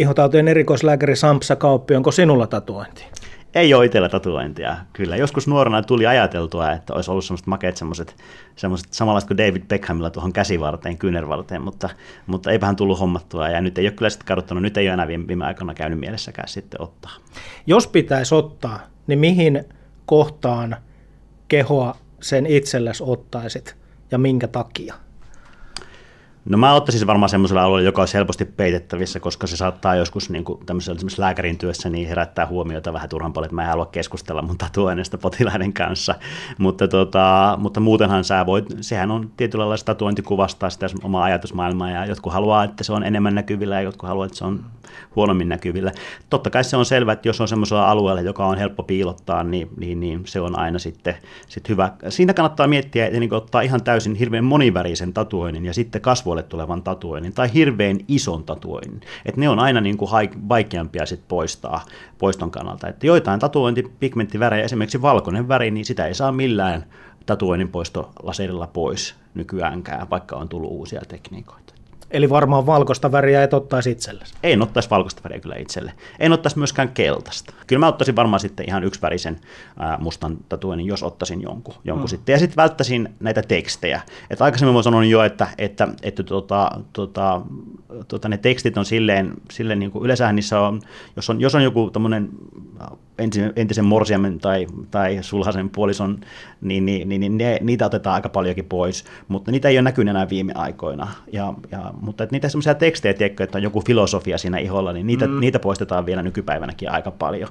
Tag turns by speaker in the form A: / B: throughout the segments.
A: Ihotautien erikoislääkäri Sampsa Kauppi, onko sinulla tatuointi?
B: Ei ole itsellä tatuointia, kyllä. Joskus nuorena tuli ajateltua, että olisi ollut semmoiset makeat semmoiset, semmoiset samanlaiset kuin David Beckhamilla tuohon käsivarteen, kyynärvarteen, mutta, mutta eipähän tullut hommattua ja nyt ei ole kyllä sitten kadottanut, nyt ei ole enää viime, viime aikoina käynyt mielessäkään sitten ottaa.
A: Jos pitäisi ottaa, niin mihin kohtaan kehoa sen itsellesi ottaisit ja minkä takia?
B: No mä ottaisin varmaan semmoisella alueella, joka olisi helposti peitettävissä, koska se saattaa joskus niin kuin tämmöisellä lääkärin työssä niin herättää huomiota vähän turhan paljon, että mä en halua keskustella mun tatuoinnista potilaiden kanssa. Mutta, tota, mutta muutenhan sä voit, sehän on tietyllä lailla tatuointi kuvastaa sitä omaa ajatusmaailmaa ja jotkut haluaa, että se on enemmän näkyvillä ja jotkut haluaa, että se on huonommin näkyvillä. Totta kai se on selvä, että jos on semmoisella alueella, joka on helppo piilottaa, niin, niin, niin se on aina sitten, sitten hyvä. Siinä kannattaa miettiä, että niin ottaa ihan täysin hirveän monivärisen tatuoinnin ja sitten kasvoille tulevan tatuoinnin tai hirveän ison tatuoinnin. Että ne on aina niin kuin vaikeampia sitten poistaa poiston kannalta. Että joitain tatuointipigmenttivärejä, esimerkiksi valkoinen väri, niin sitä ei saa millään tatuoinnin poistolaserilla pois nykyäänkään, vaikka on tullut uusia tekniikoita.
A: Eli varmaan valkoista väriä et ottaisi itsellesi.
B: En ottaisi valkoista väriä kyllä itselle. En ottaisi myöskään keltaista. Kyllä mä ottaisin varmaan sitten ihan yksivärisen ää, mustan tatuoinnin, jos ottaisin jonkun, jonkun mm. sitten. Ja sitten välttäisin näitä tekstejä. Et aikaisemmin mä sanoin jo, että, että, että tota, tota, tota, ne tekstit on silleen, silleen niin kuin yleensä niissä on, jos on, jos on joku tämmöinen entisen morsiamen tai, tai sulhasen puolison, niin, niin, niin, niin ne, niitä otetaan aika paljonkin pois, mutta niitä ei ole näkynyt enää viime aikoina. Ja, ja, mutta että niitä semmoisia tekstejä, tiedätkö, että on joku filosofia siinä iholla, niin niitä, mm. niitä poistetaan vielä nykypäivänäkin aika paljon.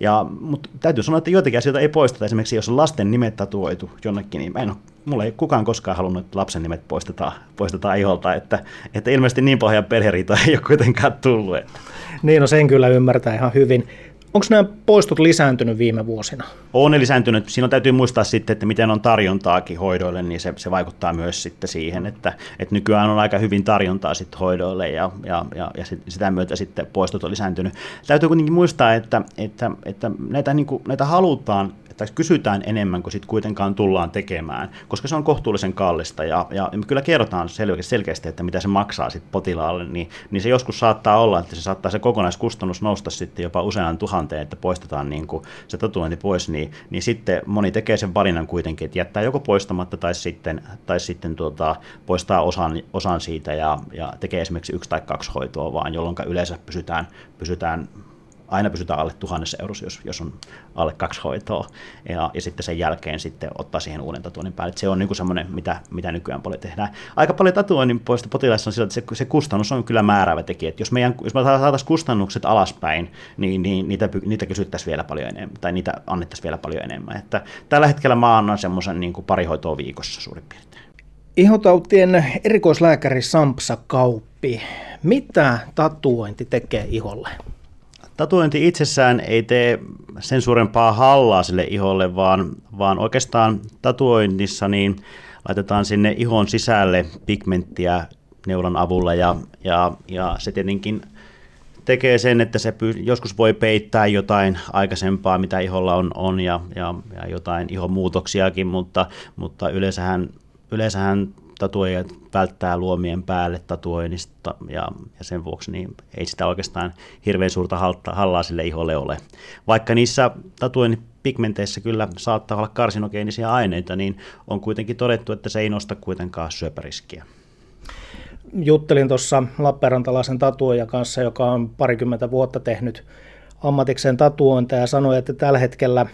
B: Ja, mutta täytyy sanoa, että joitakin asioita ei poisteta. Esimerkiksi jos on lasten nimet tatuoitu jonnekin, niin mä en ole, mulla ei kukaan koskaan halunnut, että lapsen nimet poistetaan, poistetaan iholta. Että, että ilmeisesti niin pohjan perheriita ei ole kuitenkaan tullut. Että.
A: Niin, no sen kyllä ymmärtää ihan hyvin. Onko nämä poistot lisääntynyt viime vuosina?
B: On ne lisääntynyt. Siinä täytyy muistaa sitten, että miten on tarjontaakin hoidoille, niin se, se vaikuttaa myös sitten siihen, että, että nykyään on aika hyvin tarjontaa sitten hoidoille ja, ja, ja, ja sitä myötä sitten poistot on lisääntynyt. Täytyy kuitenkin muistaa, että, että, että näitä, niin kuin, näitä halutaan että kysytään enemmän kuin sitten kuitenkaan tullaan tekemään, koska se on kohtuullisen kallista ja, ja me kyllä kerrotaan selkeästi, että mitä se maksaa sitten potilaalle, niin, niin se joskus saattaa olla, että se saattaa se kokonaiskustannus nousta sitten jopa usean tuhanteen, että poistetaan niin kuin se tatuointi pois, niin, niin sitten moni tekee sen valinnan kuitenkin, että jättää joko poistamatta tai sitten, tai sitten tuota, poistaa osan, osan siitä ja, ja tekee esimerkiksi yksi tai kaksi hoitoa vaan, jolloin yleensä pysytään, pysytään aina pysytään alle tuhannessa eurossa, jos, jos on alle kaksi hoitoa, ja, ja sitten sen jälkeen sitten ottaa siihen uuden tatuoinnin päälle. Et se on niin semmoinen, mitä, mitä nykyään paljon tehdään. Aika paljon tatuoinnin poista potilaissa on sillä, että se, se kustannus on kyllä määräävä tekijä. Et jos, meidän, jos me saataisiin kustannukset alaspäin, niin, niin niitä, niitä kysyttäisiin vielä paljon enemmän, tai niitä annettaisiin vielä paljon enemmän. Että tällä hetkellä mä annan semmoisen niin pari hoitoa viikossa suurin piirtein.
A: Ihotautien erikoislääkäri Sampsa Kauppi, mitä tatuointi tekee iholle?
B: Tatuointi itsessään ei tee sen suurempaa hallaa sille iholle, vaan, vaan oikeastaan tatuoinnissa niin laitetaan sinne ihon sisälle pigmenttiä neulan avulla ja, ja, ja se tietenkin tekee sen, että se joskus voi peittää jotain aikaisempaa, mitä iholla on, on ja, ja, ja jotain ihon muutoksiakin, mutta, mutta yleensähän, yleensähän tatuoijat välttää luomien päälle tatuoinnista ja, ja sen vuoksi niin ei sitä oikeastaan hirveän suurta hallaa sille iholle ole. Vaikka niissä tatuoinnin pigmenteissä kyllä saattaa olla karsinogeenisia aineita, niin on kuitenkin todettu, että se ei nosta kuitenkaan syöpäriskiä.
A: Juttelin tuossa Lappeenrantalaisen tatuoja kanssa, joka on parikymmentä vuotta tehnyt ammatikseen tatuointia ja sanoi, että tällä hetkellä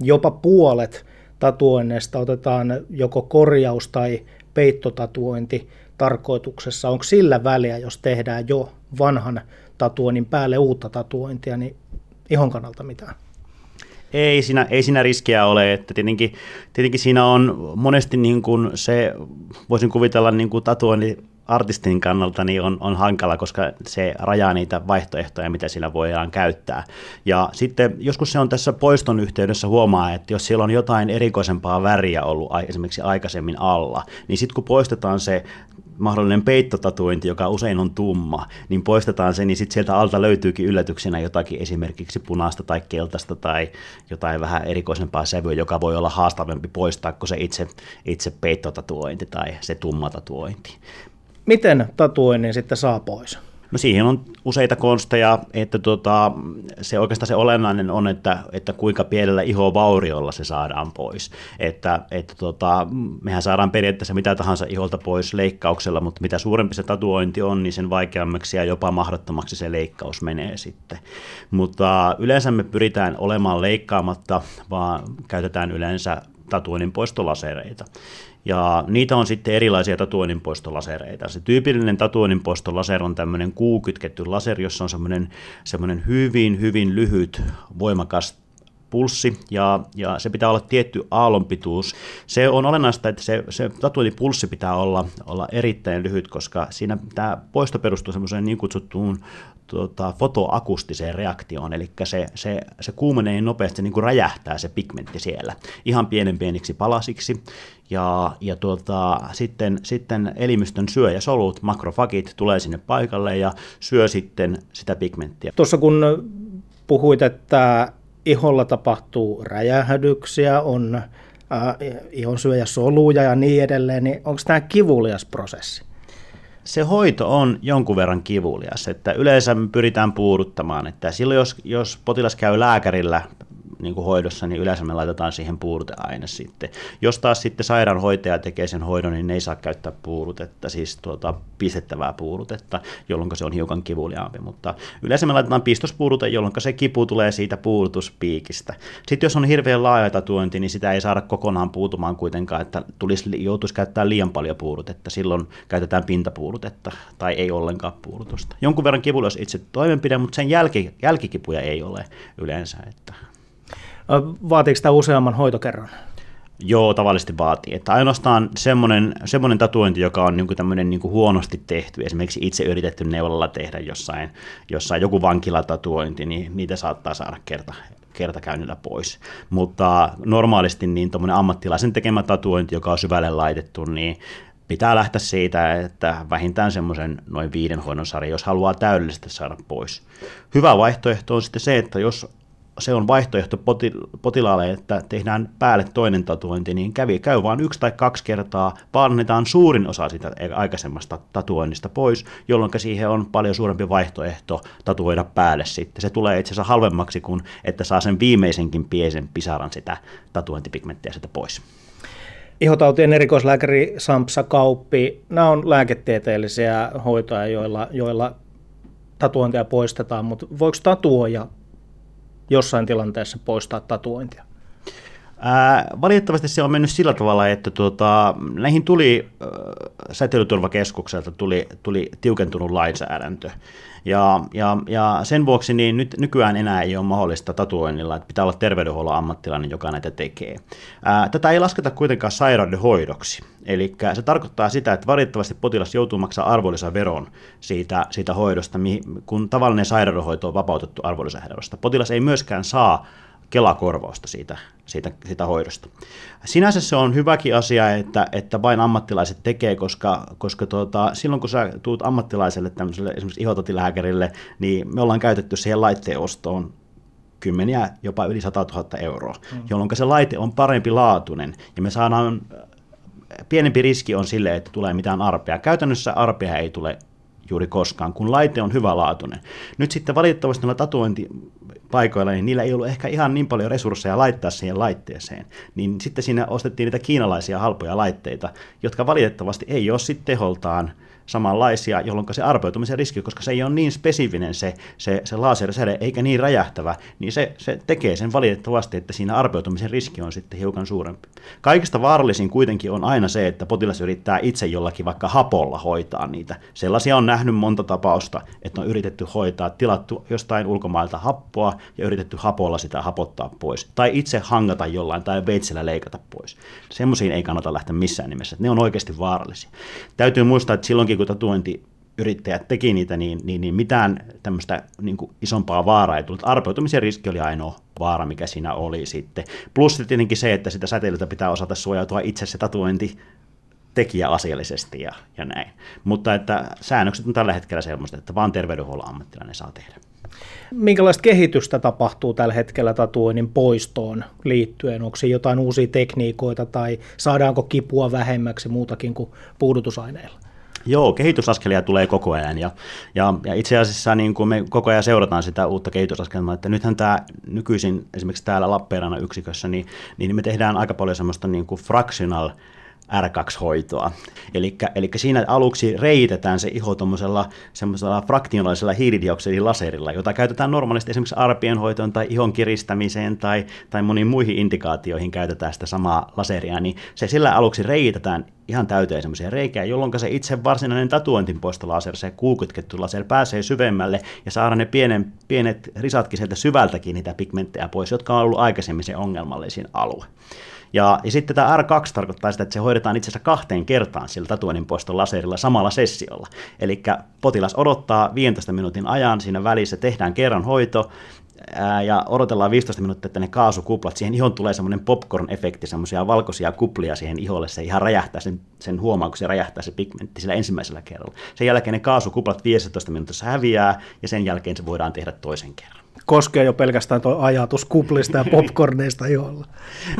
A: jopa puolet tatuoinneista otetaan joko korjaus- tai peittotatuointi tarkoituksessa? Onko sillä väliä, jos tehdään jo vanhan tatuoinnin päälle uutta tatuointia, niin ihon kannalta mitään?
B: Ei siinä, ei siinä riskiä ole, että tietenkin, tietenkin siinä on monesti niin kuin se, voisin kuvitella niin kuin tatuoinnin artistin kannalta niin on, on hankala, koska se rajaa niitä vaihtoehtoja, mitä sillä voidaan käyttää. Ja sitten joskus se on tässä poiston yhteydessä huomaa, että jos siellä on jotain erikoisempaa väriä ollut esimerkiksi aikaisemmin alla, niin sitten kun poistetaan se mahdollinen peittotatuointi, joka usein on tumma, niin poistetaan se, niin sitten sieltä alta löytyykin yllätyksenä jotakin esimerkiksi punaista tai keltaista tai jotain vähän erikoisempaa sävyä, joka voi olla haastavampi poistaa kuin se itse, itse peittotatuointi tai se tumma tatuointi.
A: Miten tatuoinnin sitten saa pois?
B: No siihen on useita konsteja, että tota, se oikeastaan se olennainen on, että, että kuinka pienellä ihovauriolla se saadaan pois. Että, että tota, mehän saadaan periaatteessa mitä tahansa iholta pois leikkauksella, mutta mitä suurempi se tatuointi on, niin sen vaikeammaksi ja jopa mahdottomaksi se leikkaus menee sitten. Mutta yleensä me pyritään olemaan leikkaamatta, vaan käytetään yleensä tatuoinnin poistolasereita. Ja niitä on sitten erilaisia tatuoinnin poistolasereita. Se tyypillinen tatuoinnin poistolaser on tämmöinen kuukytketty laser, jossa on semmoinen, semmoinen hyvin, hyvin lyhyt, voimakas pulssi ja, ja se pitää olla tietty aallonpituus. Se on olennaista, että se, se tatuointipulssi pitää olla, olla erittäin lyhyt, koska siinä tämä poisto perustuu semmoiseen niin kutsuttuun tuota, fotoakustiseen reaktioon, eli se, se, se kuumenee niin nopeasti, niin kuin räjähtää se pigmentti siellä ihan pienen pieniksi palasiksi, ja, ja tuota, sitten, sitten elimistön syöjäsolut, makrofagit, tulee sinne paikalle ja syö sitten sitä pigmenttiä.
A: Tuossa kun puhuit, että iholla tapahtuu räjähdyksiä, on äh, ihon syöjäsoluja ja niin edelleen, niin onko tämä kivulias prosessi?
B: Se hoito on jonkun verran kivulias, että yleensä me pyritään puuduttamaan, että silloin jos, jos potilas käy lääkärillä niin kuin hoidossa, niin yleensä me laitetaan siihen puuruteaine sitten. Jos taas sitten sairaanhoitaja tekee sen hoidon, niin ne ei saa käyttää puurutetta, siis tuota pistettävää puurutetta, jolloin se on hiukan kivuliaampi. Mutta yleensä me laitetaan pistospuurute, jolloin se kipu tulee siitä puurutuspiikistä. Sitten jos on hirveän laaja tatuointi, niin sitä ei saada kokonaan puutumaan kuitenkaan, että tulisi, joutuisi käyttää liian paljon puurutetta. Silloin käytetään pintapuurutetta tai ei ollenkaan puurutusta. Jonkun verran kivulias itse toimenpide, mutta sen jälki, jälkikipuja ei ole yleensä. Että
A: Vaatiiko sitä useamman hoitokerran?
B: Joo, tavallisesti vaatii. Että ainoastaan semmoinen, semmoinen tatuointi, joka on niin tämmöinen niin huonosti tehty, esimerkiksi itse yritetty neulalla tehdä jossain, jossain joku vankilatatuointi, niin niitä saattaa saada kerta, kertakäynnillä pois. Mutta normaalisti niin ammattilaisen tekemä tatuointi, joka on syvälle laitettu, niin pitää lähteä siitä, että vähintään semmoisen noin viiden hoidon sarja, jos haluaa täydellisesti saada pois. Hyvä vaihtoehto on sitten se, että jos se on vaihtoehto potilaalle, että tehdään päälle toinen tatuointi, niin kävi, käy vain yksi tai kaksi kertaa, parannetaan suurin osa sitä aikaisemmasta tatuoinnista pois, jolloin siihen on paljon suurempi vaihtoehto tatuoida päälle sitten. Se tulee itse asiassa halvemmaksi kuin, että saa sen viimeisenkin piesen pisaran sitä tatuointipigmenttiä sitä pois.
A: Ihotautien erikoislääkäri Sampsa Kauppi, nämä on lääketieteellisiä hoitoja, joilla, joilla tatuointia poistetaan, mutta voiko tatuoja jossain tilanteessa poistaa tatuointia?
B: Ää, valitettavasti se on mennyt sillä tavalla, että tuota, näihin tuli äh, säteilyturvakeskukselta tuli, tuli tiukentunut lainsäädäntö. Ja, ja, ja sen vuoksi niin nyt nykyään enää ei ole mahdollista tatuoinnilla, että pitää olla terveydenhuollon ammattilainen, joka näitä tekee. Ää, tätä ei lasketa kuitenkaan sairauden hoidoksi. Eli se tarkoittaa sitä, että valitettavasti potilas joutuu maksaa arvonlisäveron siitä, siitä hoidosta, kun tavallinen sairaudenhoito on vapautettu arvonlisäverosta. Potilas ei myöskään saa Kelakorvausta siitä, siitä, siitä hoidosta. Sinänsä se on hyväkin asia, että, että vain ammattilaiset tekee, koska, koska tuota, silloin kun sä tuut ammattilaiselle, tämmöiselle esimerkiksi ihototilääkärille, niin me ollaan käytetty siihen laitteen ostoon kymmeniä, jopa yli 100 000 euroa, mm. jolloin se laite on parempi laatuinen ja me saadaan pienempi riski on sille, että tulee mitään arpea. Käytännössä arpea ei tule juuri koskaan, kun laite on hyvälaatuinen. Nyt sitten valitettavasti noilla tatuointipaikoilla, niin niillä ei ollut ehkä ihan niin paljon resursseja laittaa siihen laitteeseen. Niin sitten siinä ostettiin niitä kiinalaisia halpoja laitteita, jotka valitettavasti ei ole sitten teholtaan samanlaisia, jolloin se arpeutumisen riski, koska se ei ole niin spesifinen se, se, se lasersäde, eikä niin räjähtävä, niin se, se tekee sen valitettavasti, että siinä arpeutumisen riski on sitten hiukan suurempi. Kaikista vaarallisin kuitenkin on aina se, että potilas yrittää itse jollakin vaikka hapolla hoitaa niitä. Sellaisia on nähnyt monta tapausta, että on yritetty hoitaa, tilattu jostain ulkomailta happoa ja yritetty hapolla sitä hapottaa pois. Tai itse hangata jollain tai veitsellä leikata pois. Semmoisiin ei kannata lähteä missään nimessä. Ne on oikeasti vaarallisia. Täytyy muistaa, että silloinkin kun tatuointiyrittäjät teki niitä, niin, niin, niin mitään tämmöistä niin kuin isompaa vaaraa ei tullut. Arpeutumisen riski oli ainoa vaara, mikä siinä oli sitten. Plus tietenkin se, että sitä säteilyltä pitää osata suojautua itse se tatuointi tekijä asiallisesti ja, ja näin. Mutta että säännökset on tällä hetkellä sellaiset, että vain terveydenhuollon ammattilainen saa tehdä.
A: Minkälaista kehitystä tapahtuu tällä hetkellä tatuoinnin poistoon liittyen? Onko jotain uusia tekniikoita tai saadaanko kipua vähemmäksi muutakin kuin puudutusaineilla?
B: Joo, kehitysaskelia tulee koko ajan ja, ja, ja itse asiassa niin kuin me koko ajan seurataan sitä uutta kehitysaskelmaa, että nythän tämä nykyisin esimerkiksi täällä Lappeenrannan yksikössä, niin, niin me tehdään aika paljon semmoista niin kuin fractional R2-hoitoa. Eli siinä aluksi reitetään se iho tuommoisella semmoisella fraktionaalisella hiilidioksidilaserilla, jota käytetään normaalisti esimerkiksi arpien hoitoon tai ihon kiristämiseen tai, tai moniin muihin indikaatioihin käytetään sitä samaa laseria, niin se sillä aluksi reitetään ihan täyteen semmoisia reikiä, jolloin se itse varsinainen tatuointinpoistolaser, se kuukytketty laser, pääsee syvemmälle ja saadaan ne pienen, pienet risatkin sieltä syvältäkin niitä pigmenttejä pois, jotka on ollut aikaisemmin se ongelmallisin alue. Ja, ja sitten tämä R2 tarkoittaa sitä, että se hoidetaan itse asiassa kahteen kertaan sillä tatuoinnin poiston laserilla samalla sessiolla. Eli potilas odottaa 15 minuutin ajan siinä välissä, tehdään kerran hoito, ja odotellaan 15 minuuttia, että ne kaasukuplat, siihen ihon tulee semmoinen popcorn-efekti, semmoisia valkoisia kuplia siihen iholle, se ihan räjähtää, sen, sen huomaa, kun se räjähtää se pigmentti sillä ensimmäisellä kerralla. Sen jälkeen ne kaasukuplat 15 minuutissa häviää, ja sen jälkeen se voidaan tehdä toisen kerran
A: koskee jo pelkästään tuo ajatus kuplista ja popcorneista iholla.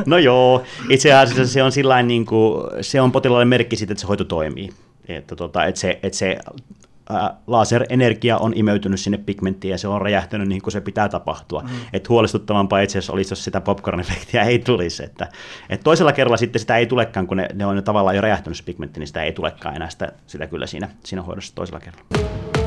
B: No joo, itse asiassa se on sillain niin kuin, se on potilaalle merkki siitä, että se hoito toimii. Että, tota, että se, että se laserenergia on imeytynyt sinne pigmenttiin ja se on räjähtänyt niin kuin se pitää tapahtua. Mm. Et huolestuttavampaa itse asiassa olisi, jos sitä popcorn-efektiä ei tulisi. Että, et toisella kerralla sitten sitä ei tulekaan, kun ne, ne on jo tavallaan jo räjähtänyt se pigmentti, niin sitä ei tulekaan enää sitä, sitä kyllä siinä, siinä hoidossa toisella kerralla.